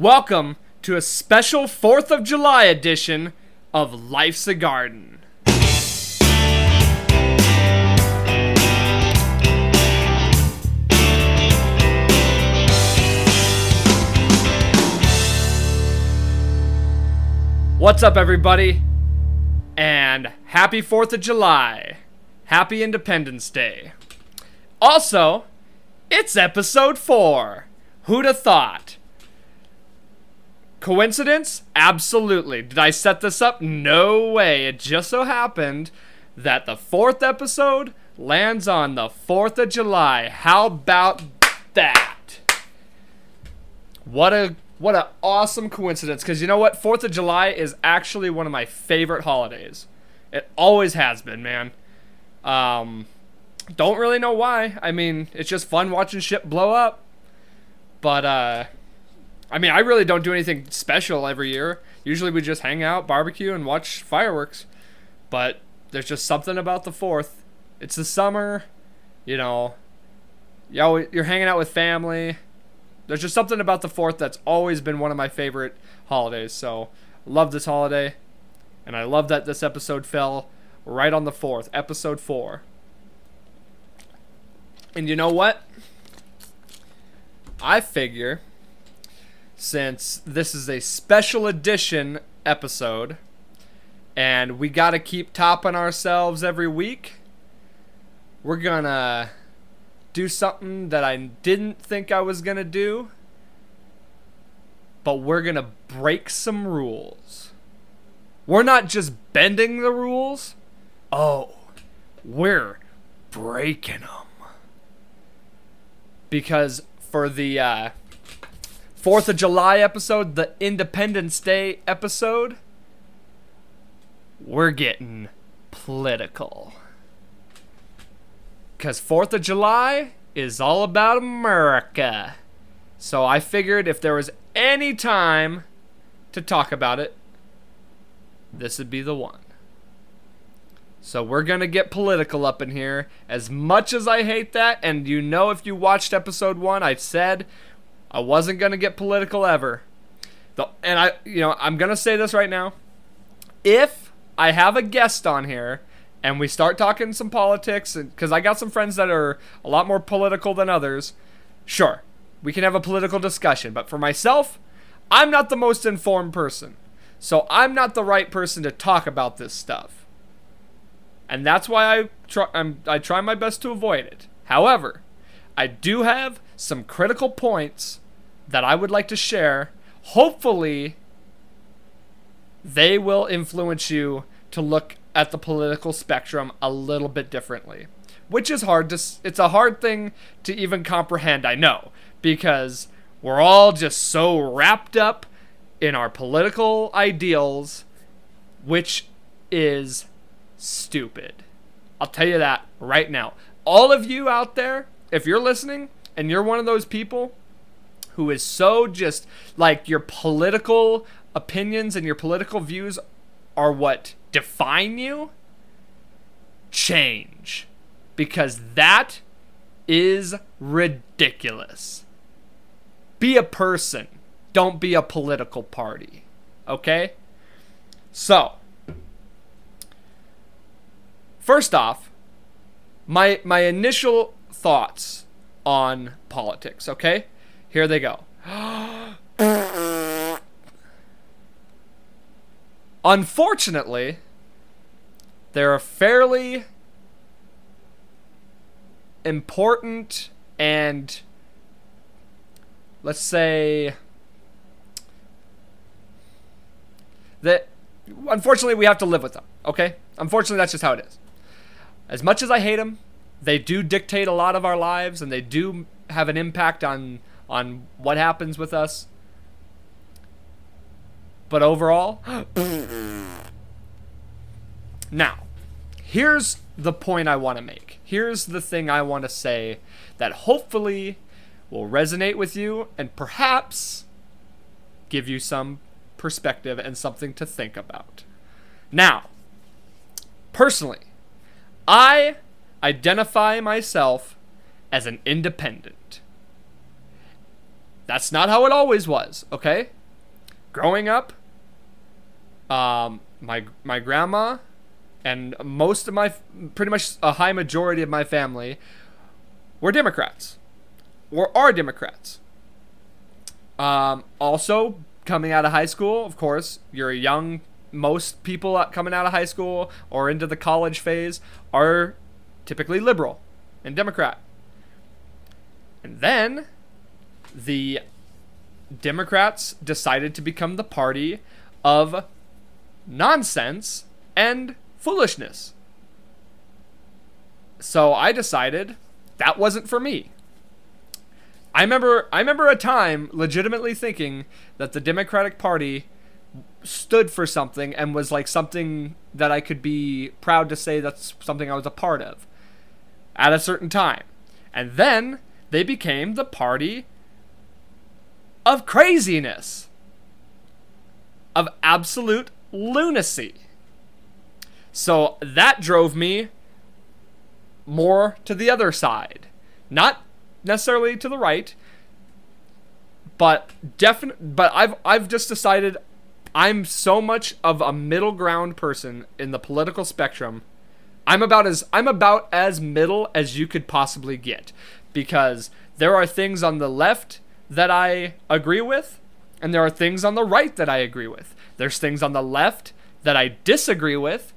Welcome to a special 4th of July edition of Life's a Garden. What's up, everybody? And happy 4th of July. Happy Independence Day. Also, it's episode 4. Who'd have thought? Coincidence? Absolutely. Did I set this up? No way. It just so happened that the fourth episode lands on the 4th of July. How about that? What a what an awesome coincidence cuz you know what? 4th of July is actually one of my favorite holidays. It always has been, man. Um don't really know why. I mean, it's just fun watching shit blow up. But uh I mean, I really don't do anything special every year. Usually we just hang out, barbecue, and watch fireworks. But there's just something about the 4th. It's the summer, you know. You're hanging out with family. There's just something about the 4th that's always been one of my favorite holidays. So, love this holiday. And I love that this episode fell right on the 4th, episode 4. And you know what? I figure since this is a special edition episode and we got to keep topping ourselves every week, we're going to do something that I didn't think I was going to do, but we're going to break some rules. We're not just bending the rules. Oh, we're breaking them. Because for the uh, Fourth of July episode, the Independence Day episode, we're getting political. Because Fourth of July is all about America. So I figured if there was any time to talk about it, this would be the one. So we're going to get political up in here. As much as I hate that, and you know if you watched episode one, I said I wasn't gonna get political ever. The, and I, you know, I'm gonna say this right now. If I have a guest on here and we start talking some politics, because I got some friends that are a lot more political than others, sure, we can have a political discussion. But for myself, I'm not the most informed person. So I'm not the right person to talk about this stuff. And that's why I try, I'm, I try my best to avoid it. However, I do have some critical points that I would like to share. Hopefully, they will influence you to look at the political spectrum a little bit differently. Which is hard to it's a hard thing to even comprehend, I know, because we're all just so wrapped up in our political ideals which is stupid. I'll tell you that right now. All of you out there, if you're listening and you're one of those people who is so just like your political opinions and your political views are what define you, change. Because that is ridiculous. Be a person, don't be a political party. Okay? So, first off, my my initial thoughts on politics, okay? Here they go. Unfortunately, they're a fairly important and let's say that unfortunately we have to live with them okay unfortunately that's just how it is as much as i hate them they do dictate a lot of our lives and they do have an impact on on what happens with us. But overall, now, here's the point I want to make. Here's the thing I want to say that hopefully will resonate with you and perhaps give you some perspective and something to think about. Now, personally, I identify myself as an independent. That's not how it always was, okay? Growing up, um, my my grandma and most of my pretty much a high majority of my family were Democrats or are Democrats. Um, also, coming out of high school, of course, you're a young. Most people coming out of high school or into the college phase are typically liberal and Democrat. And then the Democrats decided to become the party of nonsense and foolishness. So I decided that wasn't for me. I remember I remember a time legitimately thinking that the Democratic Party stood for something and was like something that I could be proud to say that's something I was a part of at a certain time. And then they became the party of craziness, of absolute lunacy. So that drove me more to the other side. Not necessarily to the right, but definite but I've I've just decided I'm so much of a middle ground person in the political spectrum. I'm about as I'm about as middle as you could possibly get because there are things on the left that I agree with and there are things on the right that I agree with. There's things on the left that I disagree with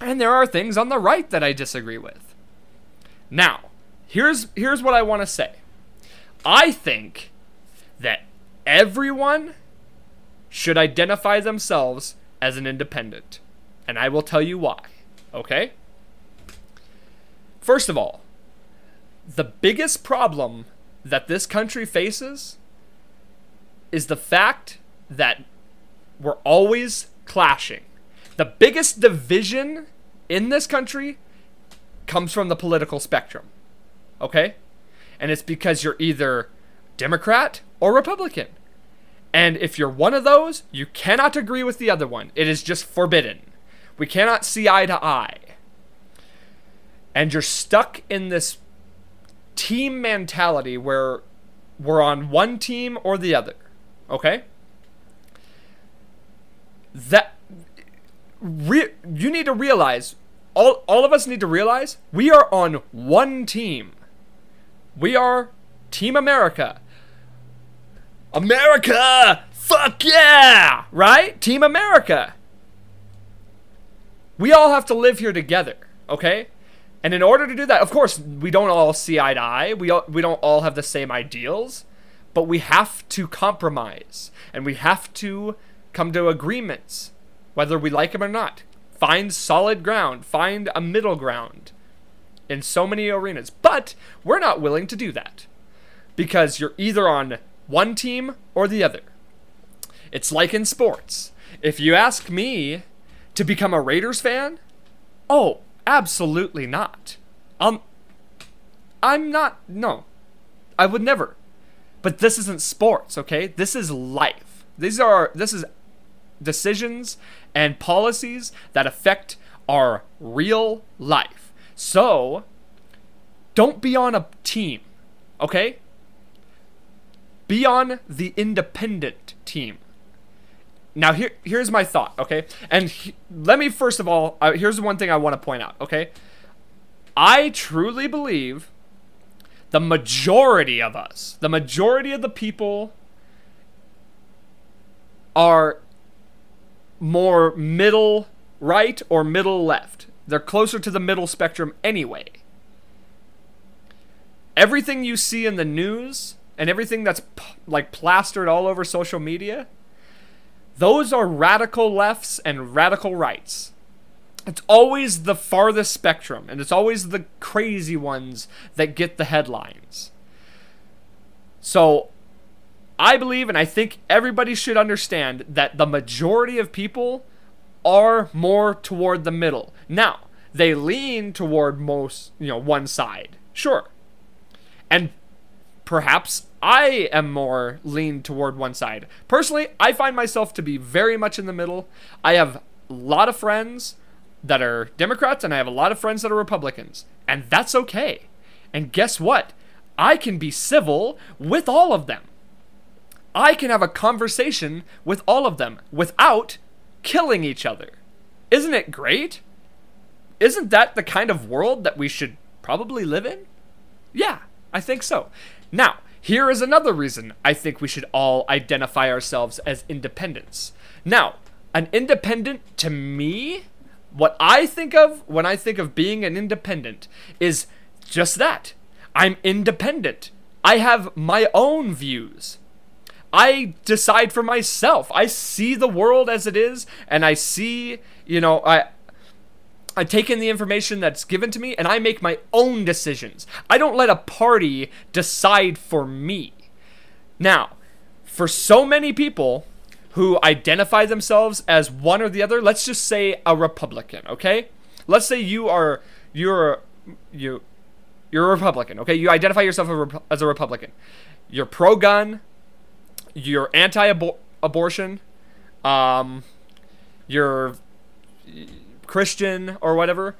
and there are things on the right that I disagree with. Now, here's here's what I want to say. I think that everyone should identify themselves as an independent. And I will tell you why. Okay? First of all, the biggest problem that this country faces is the fact that we're always clashing. The biggest division in this country comes from the political spectrum. Okay? And it's because you're either Democrat or Republican. And if you're one of those, you cannot agree with the other one. It is just forbidden. We cannot see eye to eye. And you're stuck in this team mentality where we're on one team or the other. Okay? That re- you need to realize all all of us need to realize we are on one team. We are Team America. America! Fuck yeah! Right? Team America. We all have to live here together, okay? And in order to do that, of course, we don't all see eye to eye. We all, we don't all have the same ideals, but we have to compromise and we have to come to agreements whether we like them or not. Find solid ground, find a middle ground in so many arenas. But we're not willing to do that because you're either on one team or the other. It's like in sports. If you ask me to become a Raiders fan, oh, absolutely not. Um I'm not no. I would never. But this isn't sports, okay? This is life. These are this is decisions and policies that affect our real life. So, don't be on a team, okay? Be on the independent team. Now here here's my thought, okay? And he, let me first of all, uh, here's one thing I want to point out, okay? I truly believe the majority of us, the majority of the people are more middle right or middle left. They're closer to the middle spectrum anyway. Everything you see in the news and everything that's p- like plastered all over social media, those are radical lefts and radical rights. It's always the farthest spectrum, and it's always the crazy ones that get the headlines. So, I believe, and I think everybody should understand, that the majority of people are more toward the middle. Now, they lean toward most, you know, one side. Sure. And perhaps I am more lean toward one side. Personally, I find myself to be very much in the middle. I have a lot of friends that are Democrats and I have a lot of friends that are Republicans, and that's okay. And guess what? I can be civil with all of them. I can have a conversation with all of them without killing each other. Isn't it great? Isn't that the kind of world that we should probably live in? Yeah, I think so. Now, here is another reason I think we should all identify ourselves as independents. Now, an independent to me, what I think of when I think of being an independent is just that. I'm independent. I have my own views. I decide for myself. I see the world as it is, and I see, you know, I I take in the information that's given to me and I make my own decisions. I don't let a party decide for me. Now, for so many people who identify themselves as one or the other, let's just say a Republican, okay? Let's say you are you're you you're a Republican, okay? You identify yourself as a Republican. You're pro-gun, you're anti-abortion, um, you're Christian or whatever,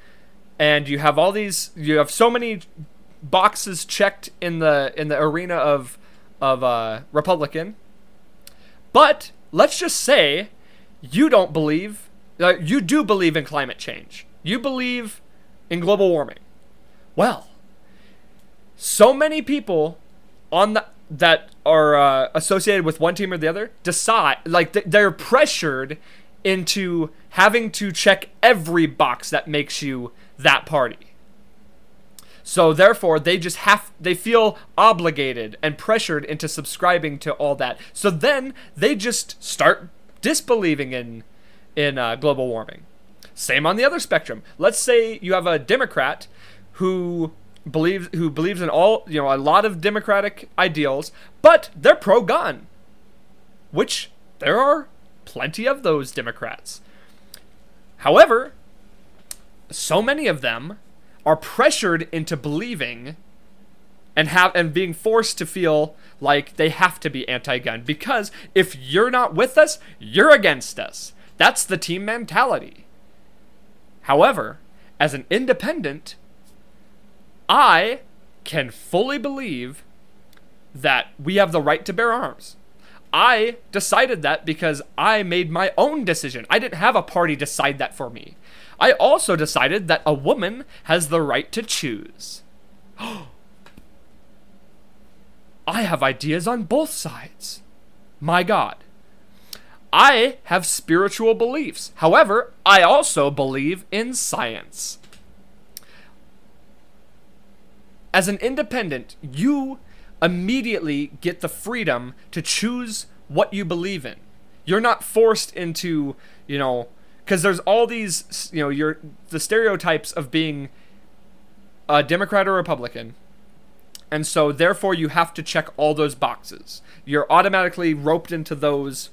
and you have all these, you have so many boxes checked in the in the arena of of uh, Republican. But let's just say you don't believe, uh, you do believe in climate change. You believe in global warming. Well, so many people on the that are uh, associated with one team or the other decide like they're pressured into having to check every box that makes you that party. So therefore they just have they feel obligated and pressured into subscribing to all that. So then they just start disbelieving in in uh, global warming. Same on the other spectrum. Let's say you have a Democrat who believes who believes in all you know a lot of democratic ideals, but they're pro gun, which there are plenty of those Democrats. However, so many of them are pressured into believing and have and being forced to feel like they have to be anti-gun because if you're not with us, you're against us. That's the team mentality. However, as an independent, I can fully believe that we have the right to bear arms. I decided that because I made my own decision. I didn't have a party decide that for me. I also decided that a woman has the right to choose. I have ideas on both sides. My God. I have spiritual beliefs. However, I also believe in science. As an independent, you immediately get the freedom to choose what you believe in. You're not forced into, you know, because there's all these, you know, you're the stereotypes of being a Democrat or Republican. And so therefore you have to check all those boxes. You're automatically roped into those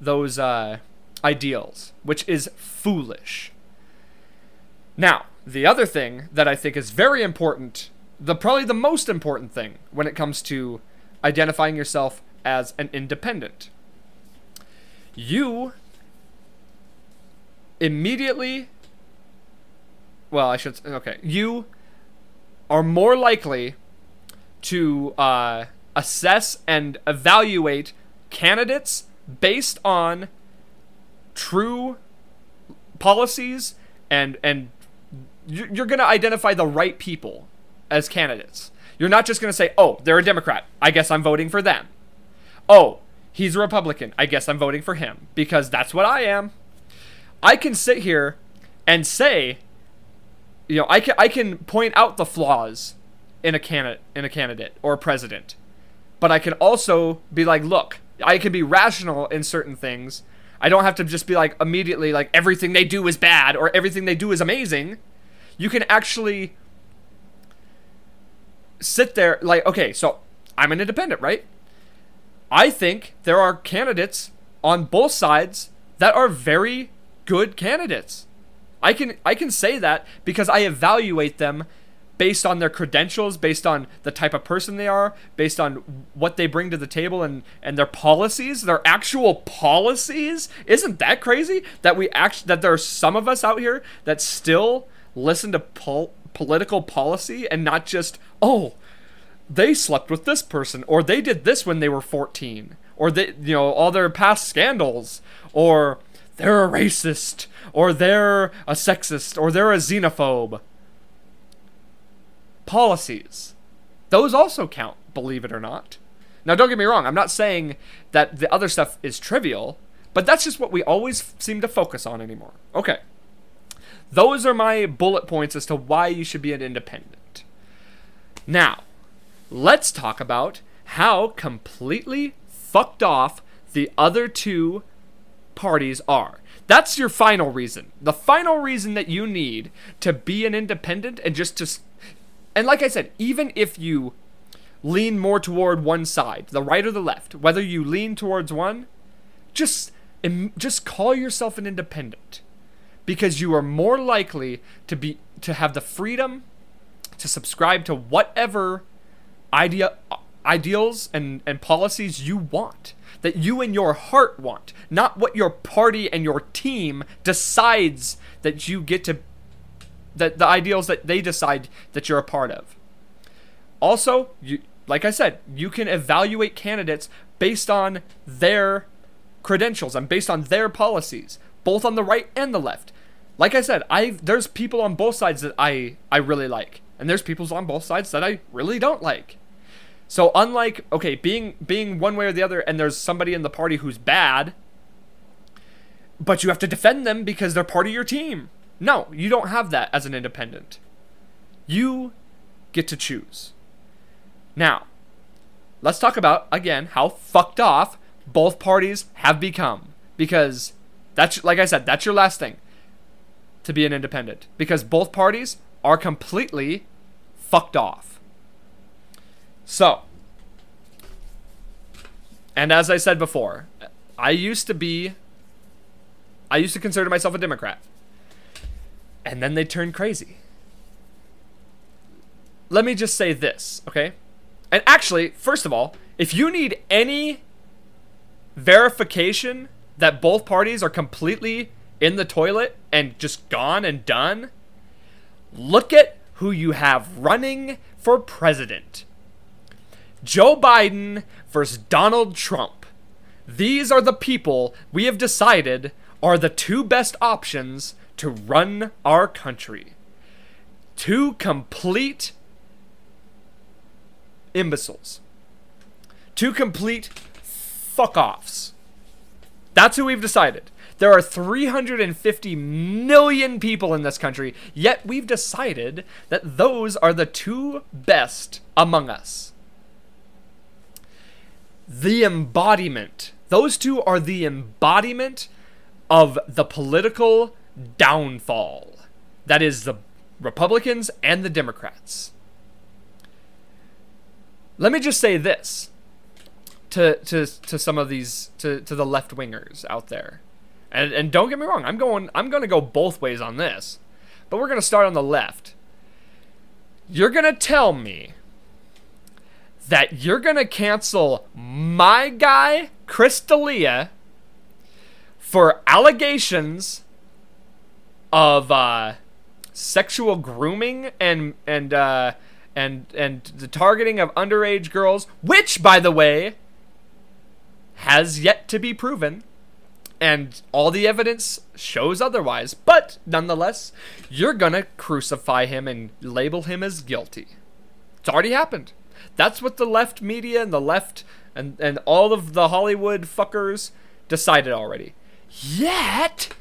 those uh, ideals, which is foolish. Now, the other thing that I think is very important the probably the most important thing when it comes to identifying yourself as an independent. You immediately well, I should okay. You are more likely to uh, assess and evaluate candidates based on true policies and and you're going to identify the right people as candidates. You're not just going to say, oh, they're a Democrat. I guess I'm voting for them. Oh, he's a Republican. I guess I'm voting for him because that's what I am. I can sit here and say, you know, I can I can point out the flaws in a candidate in a candidate or a president, but I can also be like, look, I can be rational in certain things. I don't have to just be like immediately like everything they do is bad or everything they do is amazing. You can actually sit there like okay, so I'm an independent, right? I think there are candidates on both sides that are very good candidates. I can I can say that because I evaluate them based on their credentials, based on the type of person they are, based on what they bring to the table and and their policies, their actual policies. Isn't that crazy that we actually that there are some of us out here that still listen to pol- political policy and not just, oh, they slept with this person, or they did this when they were 14, or they, you know, all their past scandals, or they're a racist, or they're a sexist, or they're a xenophobe. Policies. Those also count, believe it or not. Now, don't get me wrong, I'm not saying that the other stuff is trivial, but that's just what we always seem to focus on anymore. Okay. Those are my bullet points as to why you should be an independent. Now, let's talk about how completely fucked off the other two parties are. That's your final reason. The final reason that you need to be an independent and just to. And like I said, even if you lean more toward one side, the right or the left, whether you lean towards one, just just call yourself an independent because you are more likely to be to have the freedom to subscribe to whatever idea ideals and, and policies you want that you and your heart want not what your party and your team decides that you get to that the ideals that they decide that you're a part of. Also you like i said you can evaluate candidates based on their credentials and based on their policies both on the right and the left like I said, I there's people on both sides that I I really like, and there's people on both sides that I really don't like. So unlike okay, being being one way or the other, and there's somebody in the party who's bad, but you have to defend them because they're part of your team. No, you don't have that as an independent. You get to choose. Now, let's talk about again how fucked off both parties have become because that's like I said, that's your last thing to be an independent because both parties are completely fucked off. So, and as I said before, I used to be, I used to consider myself a Democrat. And then they turned crazy. Let me just say this, okay? And actually, first of all, if you need any verification that both parties are completely in the toilet and just gone and done, look at who you have running for president Joe Biden versus Donald Trump. These are the people we have decided are the two best options to run our country. Two complete imbeciles. Two complete fuck offs. That's who we've decided. There are 350 million people in this country, yet we've decided that those are the two best among us. The embodiment. Those two are the embodiment of the political downfall. That is the Republicans and the Democrats. Let me just say this to to to some of these to to the left wingers out there. And and don't get me wrong, I'm going I'm going to go both ways on this. But we're going to start on the left. You're going to tell me that you're going to cancel my guy Chris D'Elia for allegations of uh, sexual grooming and and uh, and and the targeting of underage girls, which by the way has yet to be proven and all the evidence shows otherwise. But nonetheless, you're gonna crucify him and label him as guilty. It's already happened. That's what the left media and the left and, and all of the Hollywood fuckers decided already. Yet,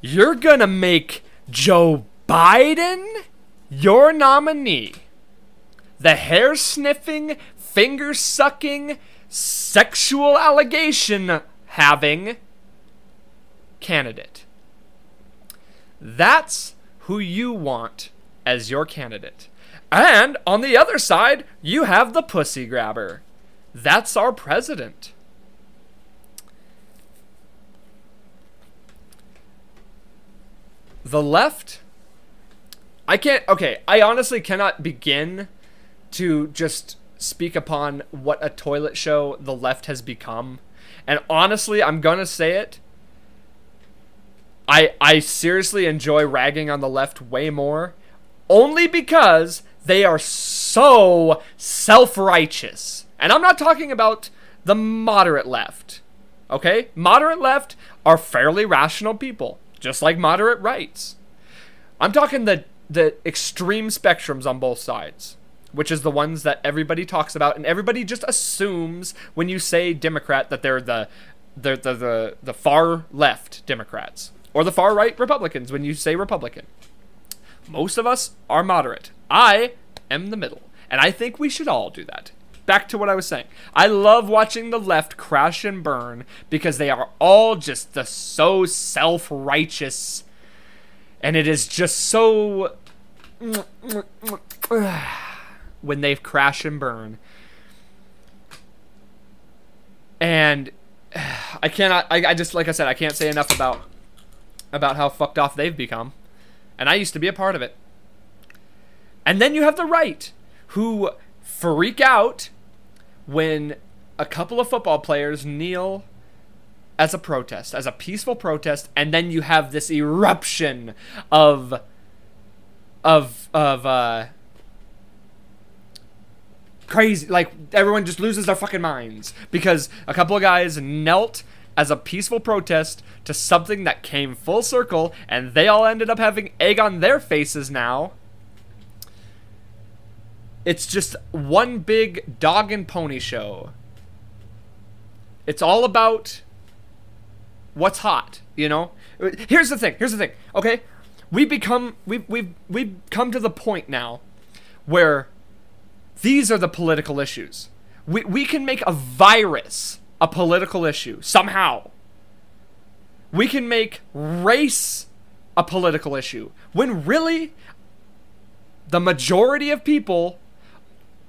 you're gonna make Joe Biden your nominee. The hair sniffing, finger sucking, sexual allegation having candidate. That's who you want as your candidate. And on the other side, you have the pussy grabber. That's our president. The left, I can't, okay, I honestly cannot begin to just speak upon what a toilet show the left has become. And honestly, I'm going to say it I I seriously enjoy ragging on the left way more only because they are so self-righteous. And I'm not talking about the moderate left. Okay? Moderate left are fairly rational people, just like moderate rights. I'm talking the the extreme spectrums on both sides, which is the ones that everybody talks about and everybody just assumes when you say Democrat that they're the the the the, the far left Democrats or the far right Republicans when you say Republican. Most of us are moderate. I am the middle. And I think we should all do that. Back to what I was saying. I love watching the left crash and burn because they are all just the so self-righteous and it is just so when they crash and burn. And I cannot I, I just like I said, I can't say enough about about how fucked off they've become. And I used to be a part of it. And then you have the right who freak out when a couple of football players kneel as a protest, as a peaceful protest, and then you have this eruption of of of uh crazy like everyone just loses their fucking minds because a couple of guys knelt as a peaceful protest to something that came full circle and they all ended up having egg on their faces now it's just one big dog and pony show. It's all about what's hot, you know? Here's the thing. Here's the thing. Okay? We become we we've we've come to the point now where these are the political issues. We we can make a virus a political issue somehow. We can make race a political issue when really the majority of people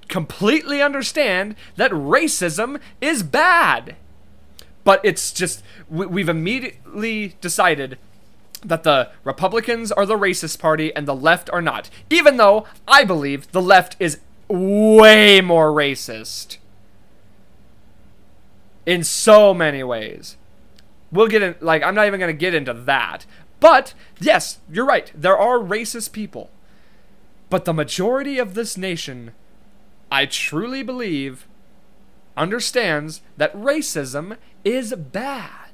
completely understand that racism is bad. But it's just, we've immediately decided that the Republicans are the racist party and the left are not. Even though I believe the left is way more racist. In so many ways. We'll get in, like, I'm not even going to get into that. But, yes, you're right. There are racist people. But the majority of this nation I truly believe, understands that racism is bad.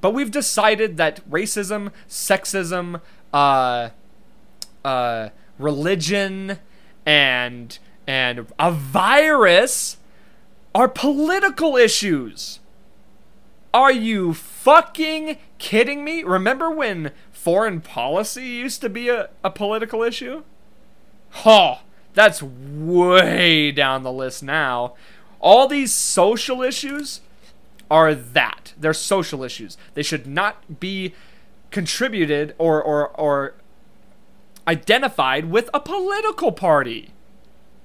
But we've decided that racism, sexism, uh, uh, religion, and and a virus are political issues. Are you fucking kidding me? Remember when foreign policy used to be a, a political issue? Huh. That's way down the list now. All these social issues are that. They're social issues. They should not be contributed or or or identified with a political party.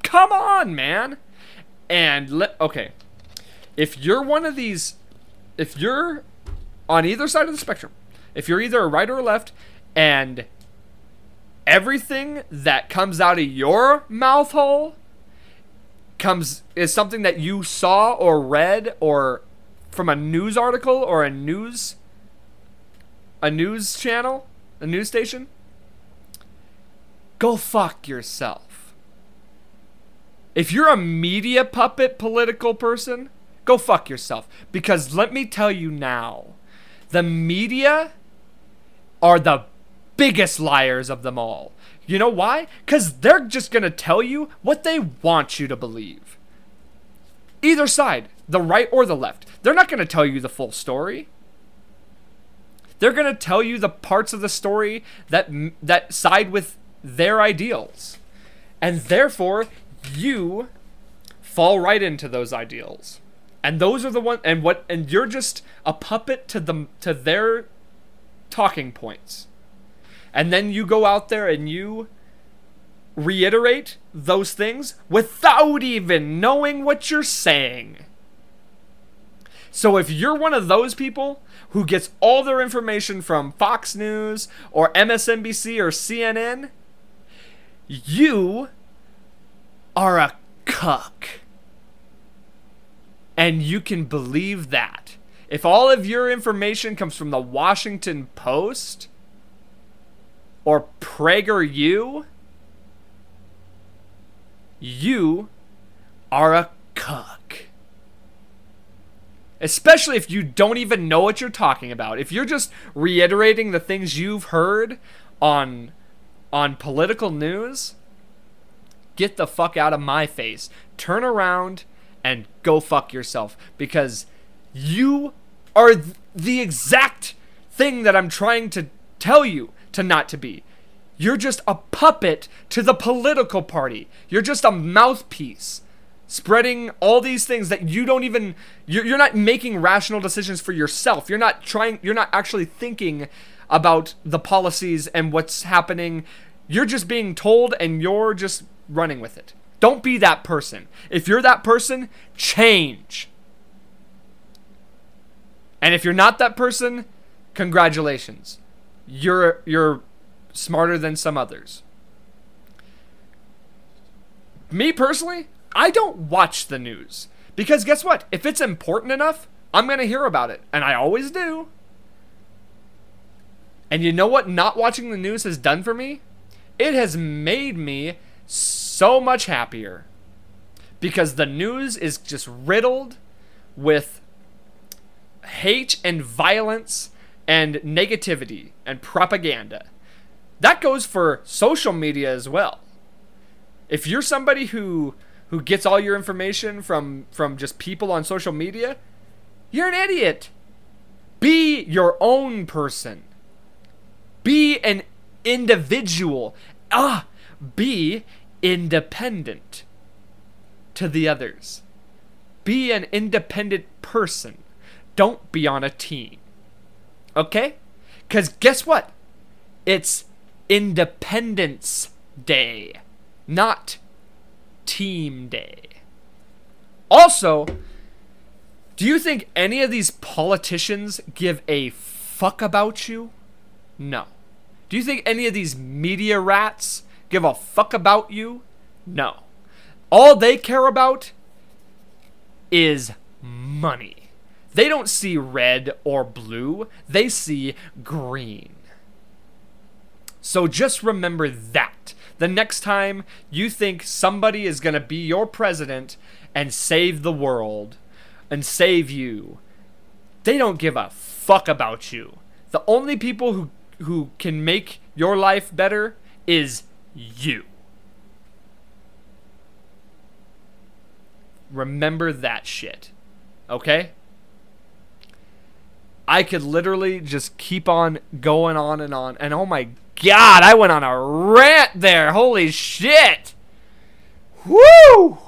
Come on, man. And okay. If you're one of these if you're on either side of the spectrum, if you're either a right or a left and everything that comes out of your mouth hole comes is something that you saw or read or from a news article or a news a news channel, a news station, go fuck yourself. If you're a media puppet political person, go fuck yourself because let me tell you now, the media are the biggest liars of them all. You know why? Because they're just going to tell you what they want you to believe. Either side, the right or the left. They're not going to tell you the full story. They're going to tell you the parts of the story that that side with their ideals. And therefore, you fall right into those ideals. And those are the one and what and you're just a puppet to them to their talking points and then you go out there and you reiterate those things without even knowing what you're saying. So if you're one of those people who gets all their information from Fox News or MSNBC or CNN, you are a cuck. And you can believe that. If all of your information comes from the Washington Post, or PragerU, you are a cuck. Especially if you don't even know what you're talking about. If you're just reiterating the things you've heard on on political news, get the fuck out of my face. Turn around and go fuck yourself because you are th- the exact thing that I'm trying to tell you to not to be. You're just a puppet to the political party. You're just a mouthpiece spreading all these things that you don't even you're, you're not making rational decisions for yourself you're not trying you're not actually thinking about the policies and what's happening. You're just being told and you're just running with it. Don't be that person. If you're that person change. And if you're not that person congratulations. You're you're smarter than some others. Me personally I don't watch the news. Because guess what? If it's important enough, I'm going to hear about it, and I always do. And you know what not watching the news has done for me? It has made me so much happier because the news is just riddled with hate and violence and negativity and propaganda. That goes for social media as well. If you're somebody who who gets all your information from from just people on social media, you're an idiot. Be your own person. Be an individual. Ah, be independent to the others. Be an independent person. Don't be on a team. Okay? Cuz guess what? It's Independence Day, not Team Day. Also, do you think any of these politicians give a fuck about you? No. Do you think any of these media rats give a fuck about you? No. All they care about is money. They don't see red or blue, they see green. So just remember that the next time you think somebody is going to be your president and save the world and save you, they don't give a fuck about you. The only people who who can make your life better is you. Remember that shit. Okay? I could literally just keep on going on and on. And oh my god, I went on a rant there. Holy shit. Woo!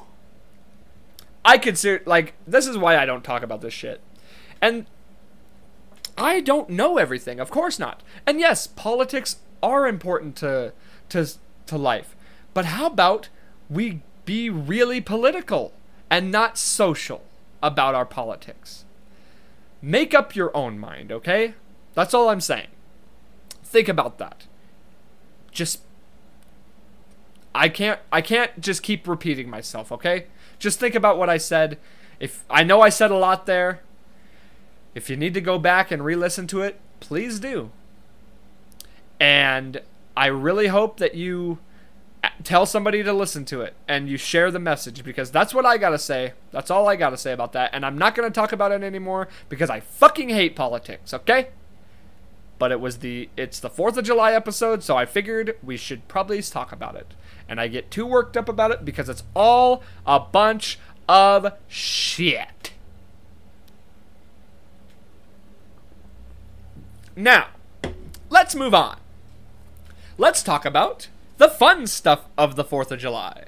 I consider like this is why I don't talk about this shit. And I don't know everything, of course not. And yes, politics are important to to to life. But how about we be really political and not social about our politics? Make up your own mind, okay? That's all I'm saying. Think about that just I can't I can't just keep repeating myself, okay? Just think about what I said. If I know I said a lot there, if you need to go back and re-listen to it, please do. And I really hope that you uh, tell somebody to listen to it and you share the message because that's what I got to say. That's all I got to say about that. And I'm not to talk about it anymore because I fucking hate politics, okay? but it was the it's the 4th of July episode, so I figured we should probably talk about it. And I get too worked up about it because it's all a bunch of shit. Now, let's move on. Let's talk about the fun stuff of the 4th of July.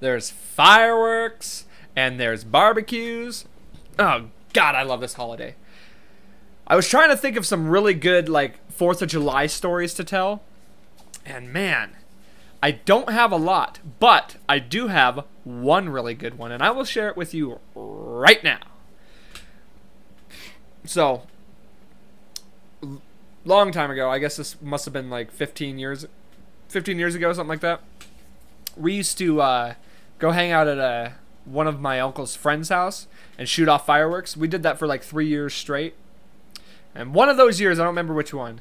There's fireworks and there's barbecues. Oh god, I love this holiday. I was trying to think of some really good like Fourth of July stories to tell, and man, I don't have a lot, but I do have one really good one, and I will share it with you right now. So, long time ago, I guess this must have been like 15 years, 15 years ago, something like that. We used to uh, go hang out at a one of my uncle's friend's house and shoot off fireworks. We did that for like three years straight and one of those years, I don't remember which one,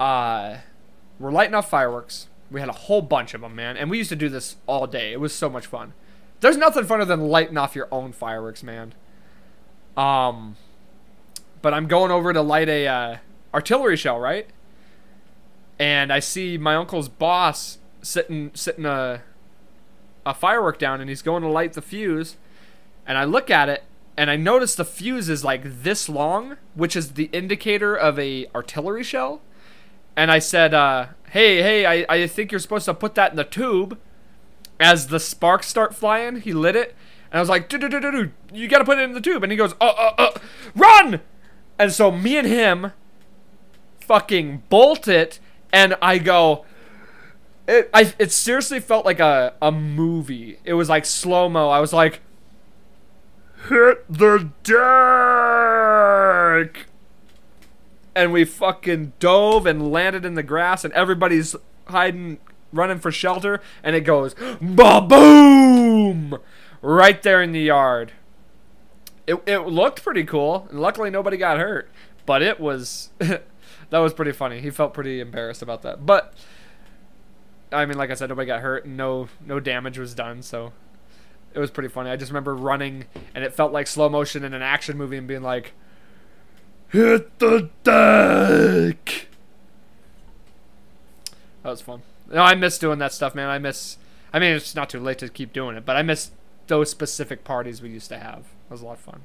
uh, we're lighting off fireworks. We had a whole bunch of them, man. And we used to do this all day. It was so much fun. There's nothing funner than lighting off your own fireworks, man. Um, but I'm going over to light a uh, artillery shell, right? And I see my uncle's boss sitting sitting a a firework down, and he's going to light the fuse. And I look at it, and I notice the fuse is like this long, which is the indicator of a artillery shell. And I said, uh, "Hey, hey, I, I think you're supposed to put that in the tube." As the sparks start flying, he lit it, and I was like, "Do you gotta put it in the tube." And he goes, "Uh, uh, uh, run!" And so me and him fucking bolt it, and I go. It I it seriously felt like a a movie. It was like slow mo. I was like, hit the deck. And we fucking dove and landed in the grass, and everybody's hiding, running for shelter, and it goes ba boom right there in the yard. It, it looked pretty cool, and luckily nobody got hurt. But it was that was pretty funny. He felt pretty embarrassed about that. But I mean, like I said, nobody got hurt, and no no damage was done, so it was pretty funny. I just remember running, and it felt like slow motion in an action movie, and being like, "Hit the deck." That was fun. No, I miss doing that stuff, man. I miss. I mean, it's not too late to keep doing it, but I miss those specific parties we used to have. It was a lot of fun.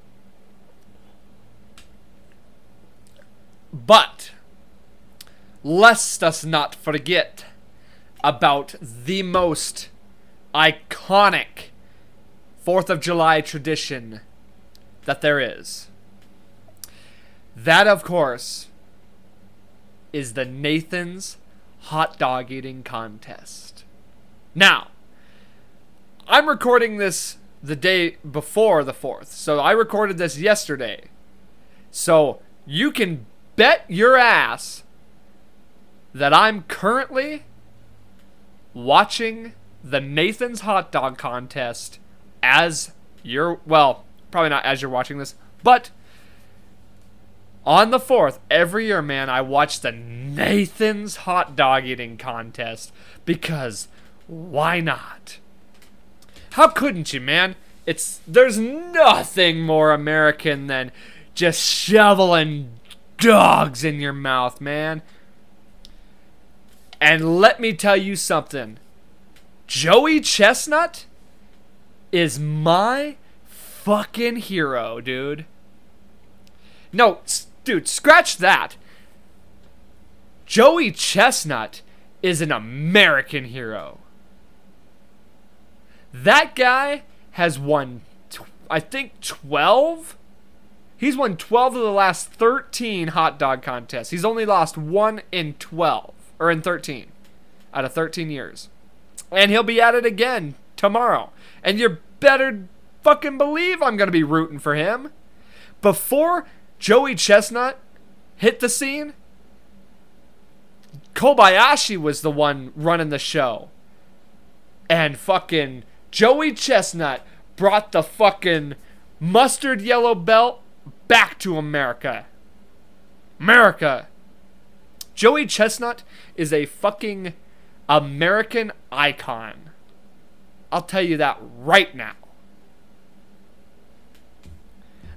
But lest us not forget about the most iconic 4th of July tradition that there is. That, of course, is the Nathan's hot dog eating contest. Now, I'm recording this the day before the 4th, so I recorded this yesterday. So you can bet your ass that I'm currently watching the Nathan's hot dog contest as you're well, probably not as you're watching this, but on the 4th, every year, man, I watch the Nathan's hot dog eating contest because why not? How couldn't you, man? It's there's nothing more American than just shoveling dogs in your mouth, man. And let me tell you something. Joey Chestnut is my fucking hero, dude. No, dude, scratch that. Joey Chestnut is an American hero. That guy has won, I think, 12? He's won 12 of the last 13 hot dog contests. He's only lost one in 12, or in 13, out of 13 years. And he'll be at it again tomorrow. And you better fucking believe I'm going to be rooting for him. Before Joey Chestnut hit the scene, Kobayashi was the one running the show. And fucking Joey Chestnut brought the fucking mustard yellow belt back to America. America. Joey Chestnut is a fucking American icon. I'll tell you that right now.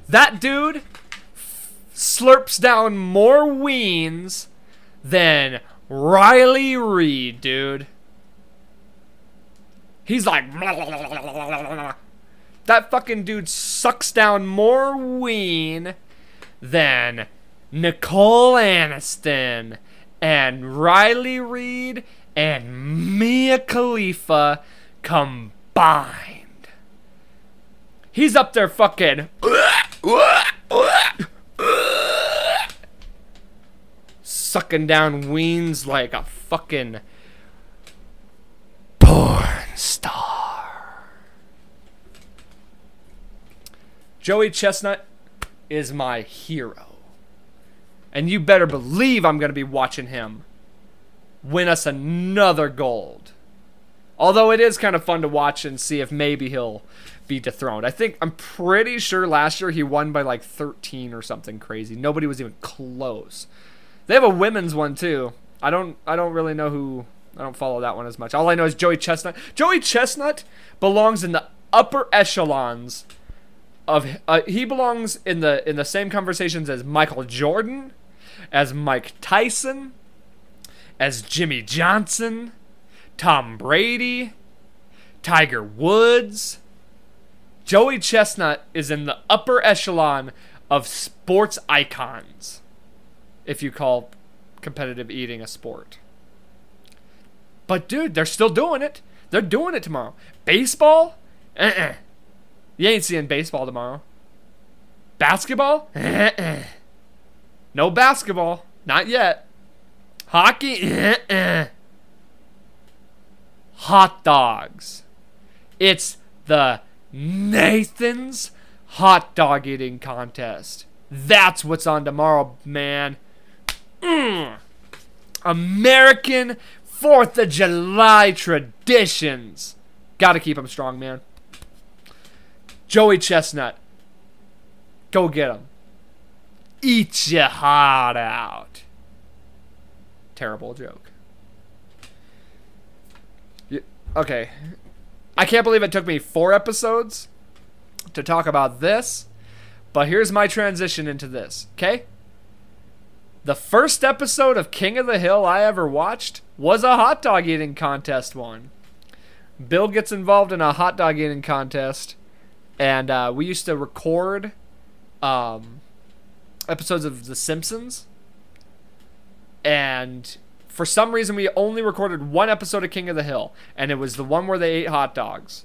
That dude slurps down more weens than Riley Reid, dude. He's like, that fucking dude sucks down more ween than Nicole Aniston and Riley Reid and Mia Khalifa combined. He's up there fucking sucking down weens like a fucking porn star. Joey Chestnut is my hero. And you better believe I'm going to be watching him win us another gold. Although it is kind of fun to watch and see if maybe he'll be dethroned. I think I'm pretty sure last year he won by like 13 or something crazy. Nobody was even close. They have a women's one too. I don't I don't really know who I don't follow that one as much. All I know is Joey Chestnut. Joey Chestnut belongs in the upper echelons of uh, he belongs in the in the same conversations as Michael Jordan, as Mike Tyson, as Jimmy Johnson, Tom Brady, Tiger Woods. Joey Chestnut is in the upper echelon of sports icons, if you call competitive eating a sport. But dude, they're still doing it. They're doing it tomorrow. Baseball? Uh-uh. You ain't seeing baseball tomorrow. Basketball? Uh-uh. No basketball. Not yet. Hockey? Hot dogs. It's the Nathan's hot dog eating contest. That's what's on tomorrow, man. Mm. American 4th of July traditions. Gotta keep them strong, man. Joey Chestnut. Go get him. Eat your heart out. Terrible joke. Okay. I can't believe it took me four episodes to talk about this, but here's my transition into this, okay? The first episode of King of the Hill I ever watched was a hot dog eating contest one. Bill gets involved in a hot dog eating contest, and uh, we used to record um, episodes of The Simpsons. And for some reason, we only recorded one episode of King of the Hill, and it was the one where they ate hot dogs.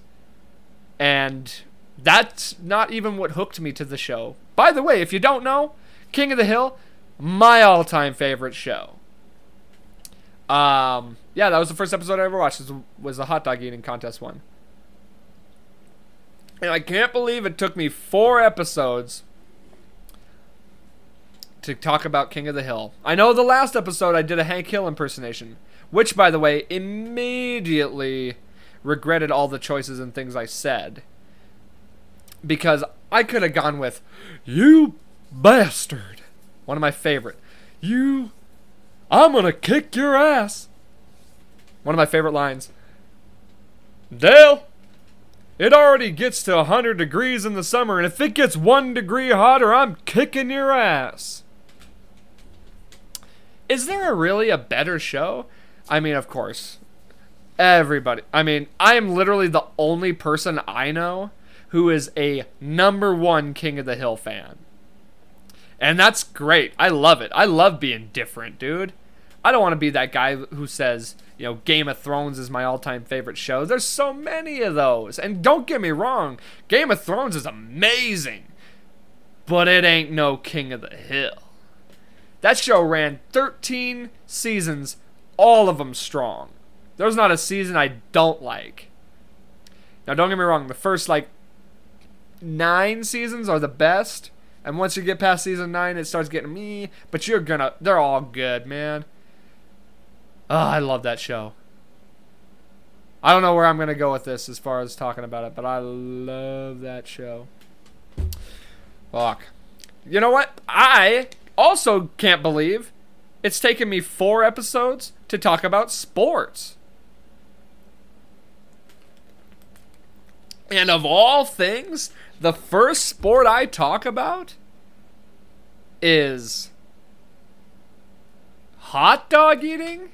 And that's not even what hooked me to the show. By the way, if you don't know, King of the Hill my all-time favorite show. Um, yeah, that was the first episode I ever watched. Was, was the hot dog eating contest one, and I can't believe it took me four episodes to talk about King of the Hill. I know the last episode I did a Hank Hill impersonation, which, by the way, immediately regretted all the choices and things I said because I could have gone with "You bastard." One of my favorite. You. I'm gonna kick your ass. One of my favorite lines. Dale, it already gets to 100 degrees in the summer, and if it gets one degree hotter, I'm kicking your ass. Is there a really a better show? I mean, of course. Everybody. I mean, I am literally the only person I know who is a number one King of the Hill fan. And that's great. I love it. I love being different, dude. I don't want to be that guy who says, you know, Game of Thrones is my all time favorite show. There's so many of those. And don't get me wrong, Game of Thrones is amazing. But it ain't no King of the Hill. That show ran 13 seasons, all of them strong. There's not a season I don't like. Now, don't get me wrong, the first, like, nine seasons are the best and once you get past season nine, it starts getting me. But you're gonna, they're all good, man. Oh, I love that show. I don't know where I'm gonna go with this as far as talking about it, but I love that show. Fuck. You know what? I also can't believe it's taken me four episodes to talk about sports. And of all things, the first sport I talk about is hot dog eating?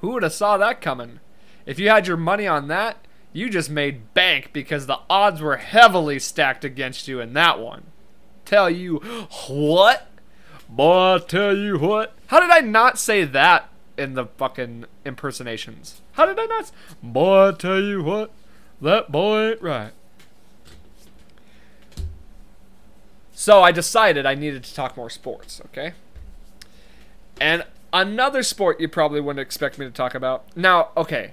Who would have saw that coming? If you had your money on that, you just made bank because the odds were heavily stacked against you in that one. Tell you what? Boy, I tell you what. How did I not say that in the fucking impersonations? How did I not? Boy, I tell you what. That boy ain't right. So I decided I needed to talk more sports, okay? And another sport you probably wouldn't expect me to talk about. Now, okay.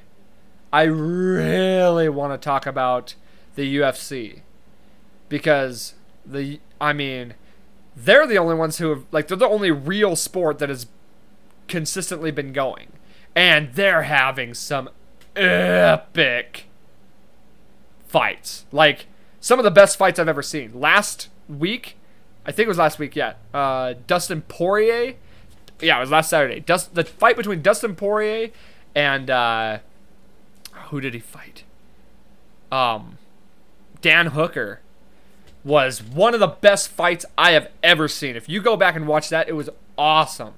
I really want to talk about the UFC because the I mean, they're the only ones who have like they're the only real sport that has consistently been going. And they're having some epic fights. Like some of the best fights I've ever seen. Last week, I think it was last week. Yeah, uh, Dustin Poirier. Yeah, it was last Saturday. Dust, the fight between Dustin Poirier and uh, who did he fight? Um, Dan Hooker was one of the best fights I have ever seen. If you go back and watch that, it was awesome.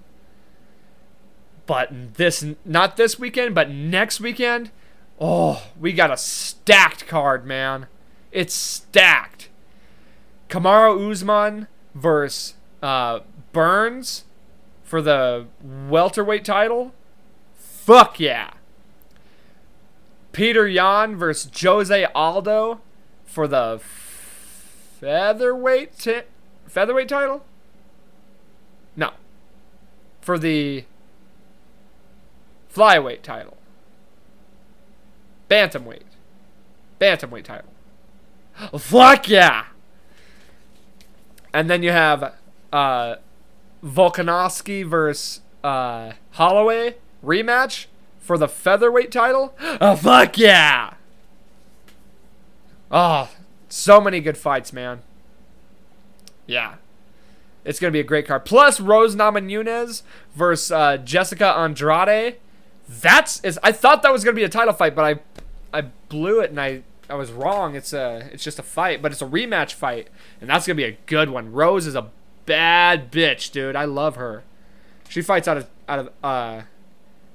But this, not this weekend, but next weekend, oh, we got a stacked card, man. It's stacked. Kamaru Usman versus uh, Burns for the welterweight title. Fuck yeah. Petr Yan versus Jose Aldo for the featherweight t- featherweight title. No. For the flyweight title. Bantamweight. Bantamweight title. Fuck yeah! And then you have uh, Volkanovski versus uh, Holloway rematch for the featherweight title. Oh, fuck yeah! Oh, so many good fights, man. Yeah. It's going to be a great card. Plus, Rose Namajunas versus uh, Jessica Andrade. That's is. I thought that was going to be a title fight, but I, I blew it and I, I was wrong. It's a, it's just a fight, but it's a rematch fight, and that's going to be a good one. Rose is a bad bitch, dude. I love her. She fights out of out of uh,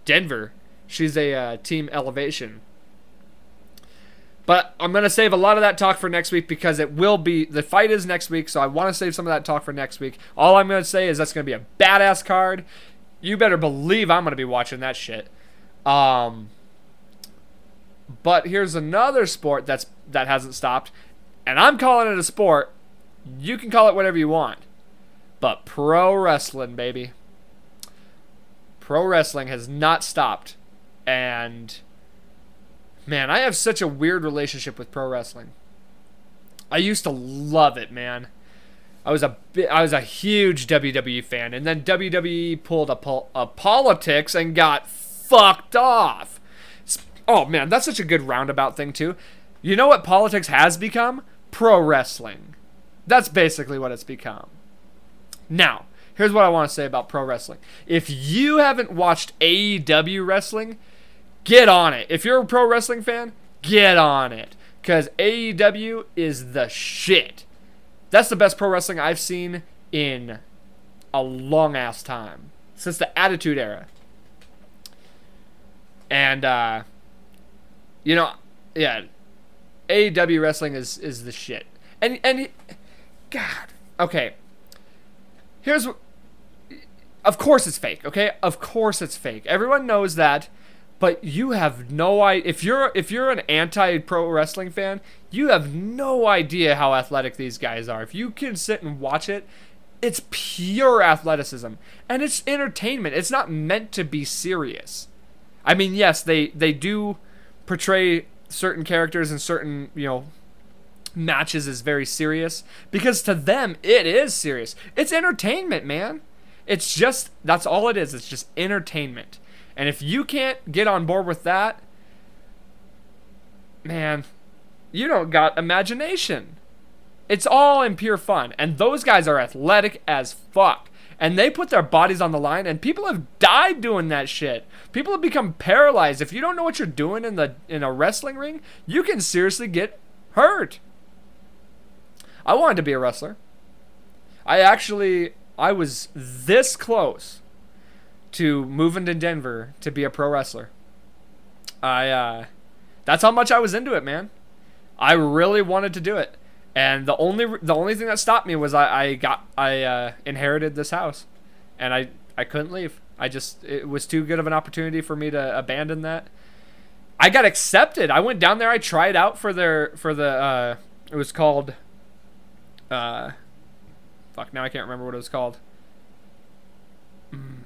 Denver. She's a uh, team elevation. But I'm gonna save a lot of that talk for next week because it will be the fight is next week, so I want to save some of that talk for next week. All I'm gonna say is that's gonna be a badass card. You better believe I'm gonna be watching that shit. Um, but here's another sport that's that hasn't stopped, and I'm calling it a sport. You can call it whatever you want, but pro wrestling, baby. Pro wrestling has not stopped, and Man, I have such a weird relationship with pro wrestling. I used to love it, man. I was a I was a huge WWE fan, and then WWE pulled a, pol- a politics and got fucked off. Oh man, that's such a good roundabout thing too. You know what politics has become? Pro wrestling. That's basically what it's become. Now, here's what I want to say about pro wrestling. If you haven't watched AEW wrestling, get on it. If you're a pro wrestling fan, get on it. Because AEW is the shit. That's the best pro wrestling I've seen in a long ass time. Since the Attitude Era. And, uh, you know, yeah, AEW wrestling is, is the shit. And, and, God, okay. Here's, of course it's fake, okay? Of course it's fake. Everyone knows that but you have no idea if you're if you're an anti pro wrestling fan you have no idea how athletic these guys are. If you can sit and watch it it's pure athleticism. And it's entertainment. It's not meant to be serious. I mean yes they they do portray certain characters and certain you know matches as very serious because to them it is serious. It's entertainment man. It's just that's all it is. It's just entertainment and if you can't get on board with that, man, you don't got imagination. It's all in pure fun. And those guys are athletic as fuck. And they put their bodies on the line and people have died doing that shit. People have become paralyzed. If you don't know what you're doing in the in a wrestling ring, you can seriously get hurt. I wanted to be a wrestler. I actually I was this close to moving to Denver to be a pro wrestler. I uh, that's how much I was into it, man. I really wanted to do it, and the only the only thing that stopped me was I, I got I uh, inherited this house, and I I couldn't leave. I just it was too good of an opportunity for me to abandon that. I got accepted. I went down there. I tried out for their for the uh, it was called uh, fuck now I can't remember what it was called. Mm.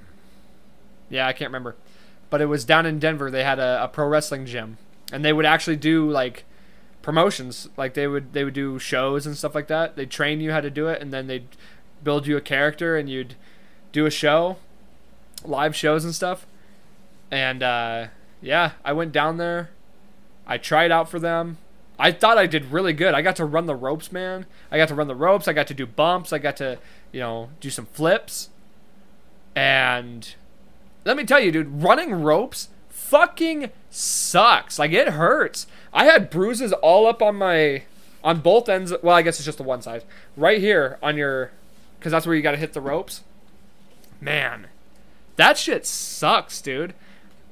Yeah, I can't remember. But it was down in Denver. They had a, a pro wrestling gym, and they would actually do like promotions. Like they would they would do shows and stuff like that. They train you how to do it, and then they'd build you a character, and you'd do a show, live shows and stuff. And uh, yeah, I went down there. I tried out for them. I thought I did really good. I got to run the ropes, man. I got to run the ropes. I got to do bumps. I got to, you know, do some flips. And let me tell you, dude, running ropes fucking sucks. Like it hurts. I had bruises all up on my on both ends. Well, I guess it's just the one side. Right here on your, because that's where you got to hit the ropes. Man, that shit sucks, dude.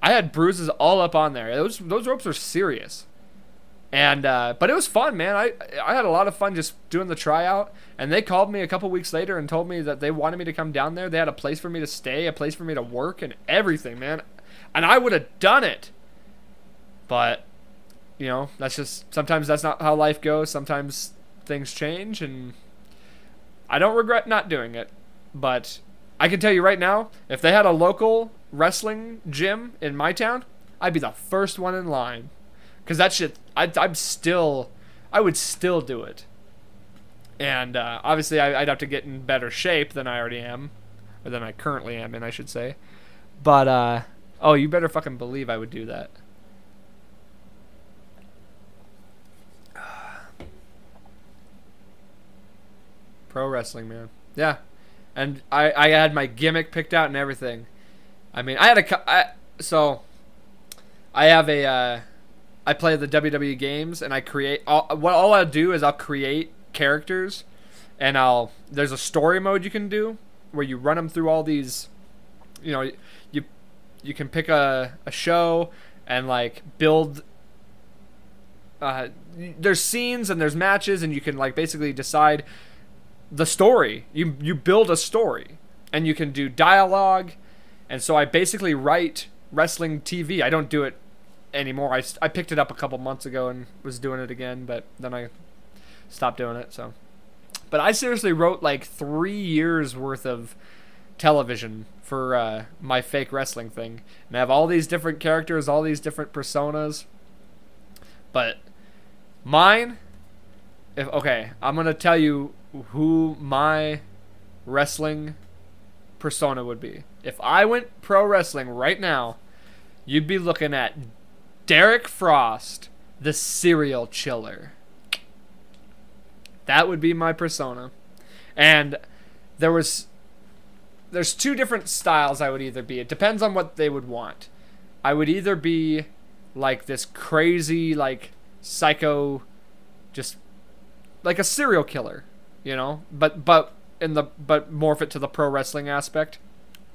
I had bruises all up on there. Those those ropes are serious. And uh, but it was fun, man. I I had a lot of fun just doing the tryout. And they called me a couple weeks later and told me that they wanted me to come down there. They had a place for me to stay, a place for me to work, and everything, man. And I would have done it. But you know, that's just sometimes that's not how life goes. Sometimes things change, and I don't regret not doing it. But I can tell you right now, if they had a local wrestling gym in my town, I'd be the first one in line. Cause that shit, I, I'm still, I would still do it. And uh, obviously, I, would have to get in better shape than I already am, or than I currently am in, I should say. But uh, oh, you better fucking believe I would do that. Pro wrestling, man. Yeah, and I I had my gimmick picked out and everything. I mean, I had a I, so I have a uh, I play the WWE games and I create all, what all I'll do is I'll create characters and I'll there's a story mode you can do where you run them through all these you know you you can pick a, a show and like build uh, there's scenes and there's matches and you can like basically decide the story. You you build a story, and you can do dialogue, and so I basically write wrestling TV. I don't do it anymore. I, I picked it up a couple months ago and was doing it again, but then I stopped doing it. So, but I seriously wrote like three years worth of television for uh, my fake wrestling thing, and I have all these different characters, all these different personas. But mine, if okay, I'm gonna tell you who my wrestling persona would be. If I went pro wrestling right now, you'd be looking at Derek Frost, the serial chiller. That would be my persona. And there was there's two different styles I would either be. It depends on what they would want. I would either be like this crazy like psycho just like a serial killer you know, but but in the but morph it to the pro wrestling aspect,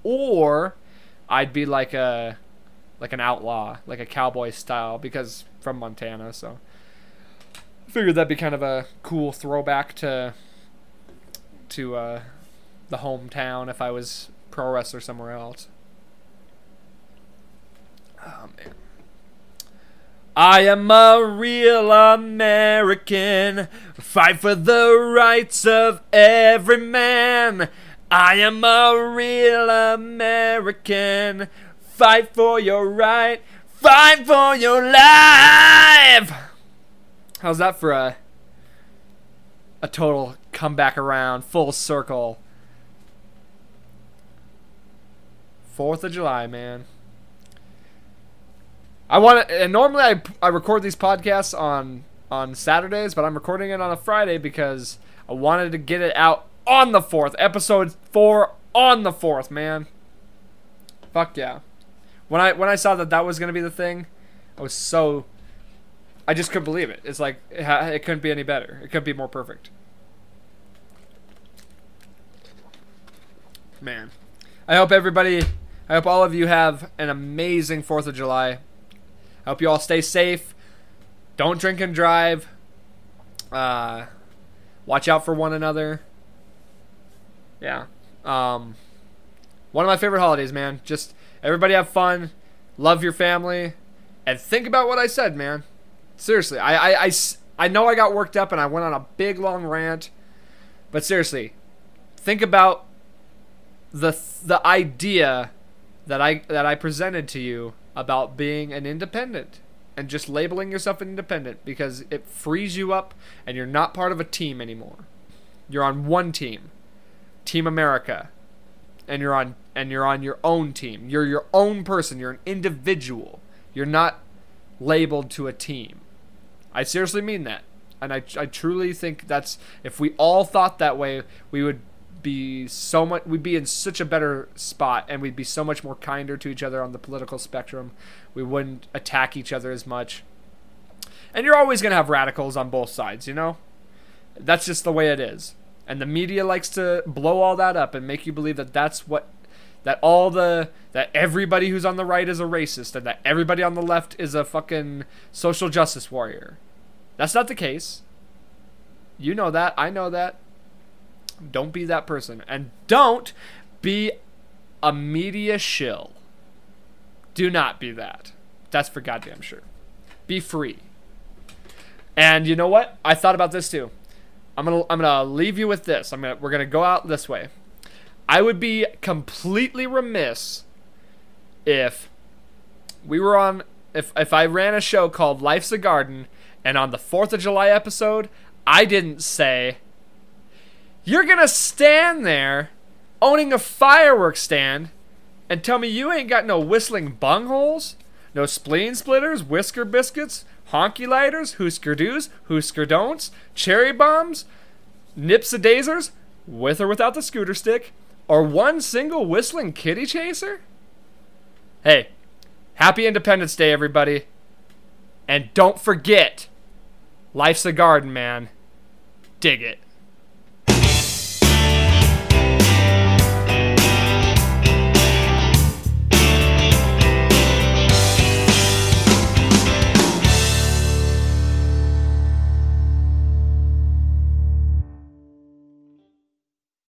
or I'd be like a like an outlaw, like a cowboy style, because from Montana, so I figured that'd be kind of a cool throwback to to uh, the hometown if I was pro wrestler somewhere else. Oh man. I am a real American, fight for the rights of every man. I am a real American, fight for your right, fight for your life. How's that for a a total comeback around, full circle? Fourth of July, man. I want to. And normally I I record these podcasts on on Saturdays, but I'm recording it on a Friday because I wanted to get it out on the fourth. Episode four on the fourth, man. Fuck yeah. When I when I saw that that was gonna be the thing, I was so. I just couldn't believe it. It's like it, it couldn't be any better. It couldn't be more perfect. Man, I hope everybody. I hope all of you have an amazing Fourth of July. I hope you all stay safe. Don't drink and drive. Uh, watch out for one another. Yeah. Um, one of my favorite holidays, man. Just everybody have fun, love your family, and think about what I said, man. Seriously, I, I, I, I know I got worked up and I went on a big long rant, but seriously, think about the the idea that I that I presented to you about being an independent and just labeling yourself an independent because it frees you up and you're not part of a team anymore. You're on one team, Team America, and you're on and you're on your own team. You're your own person. You're an individual. You're not labeled to a team. I seriously mean that. And I, I truly think that's if we all thought that way, we would be so much we'd be in such a better spot and we'd be so much more kinder to each other on the political spectrum we wouldn't attack each other as much And you're always going to have radicals on both sides, you know? That's just the way it is. And the media likes to blow all that up and make you believe that that's what that all the that everybody who's on the right is a racist and that everybody on the left is a fucking social justice warrior. That's not the case. You know that. I know that. Don't be that person. And don't be a media shill. Do not be that. That's for goddamn sure. Be free. And you know what? I thought about this too. I'm gonna I'm gonna leave you with this. I'm gonna we're gonna go out this way. I would be completely remiss if we were on if if I ran a show called Life's a Garden and on the 4th of July episode I didn't say you're going to stand there owning a fireworks stand and tell me you ain't got no whistling bungholes, no spleen splitters, whisker biscuits, honky lighters, hoosker doos, hoosker don'ts, cherry bombs, nipsy daisers, with or without the scooter stick, or one single whistling kitty chaser? Hey, happy Independence Day, everybody. And don't forget, life's a garden, man. Dig it.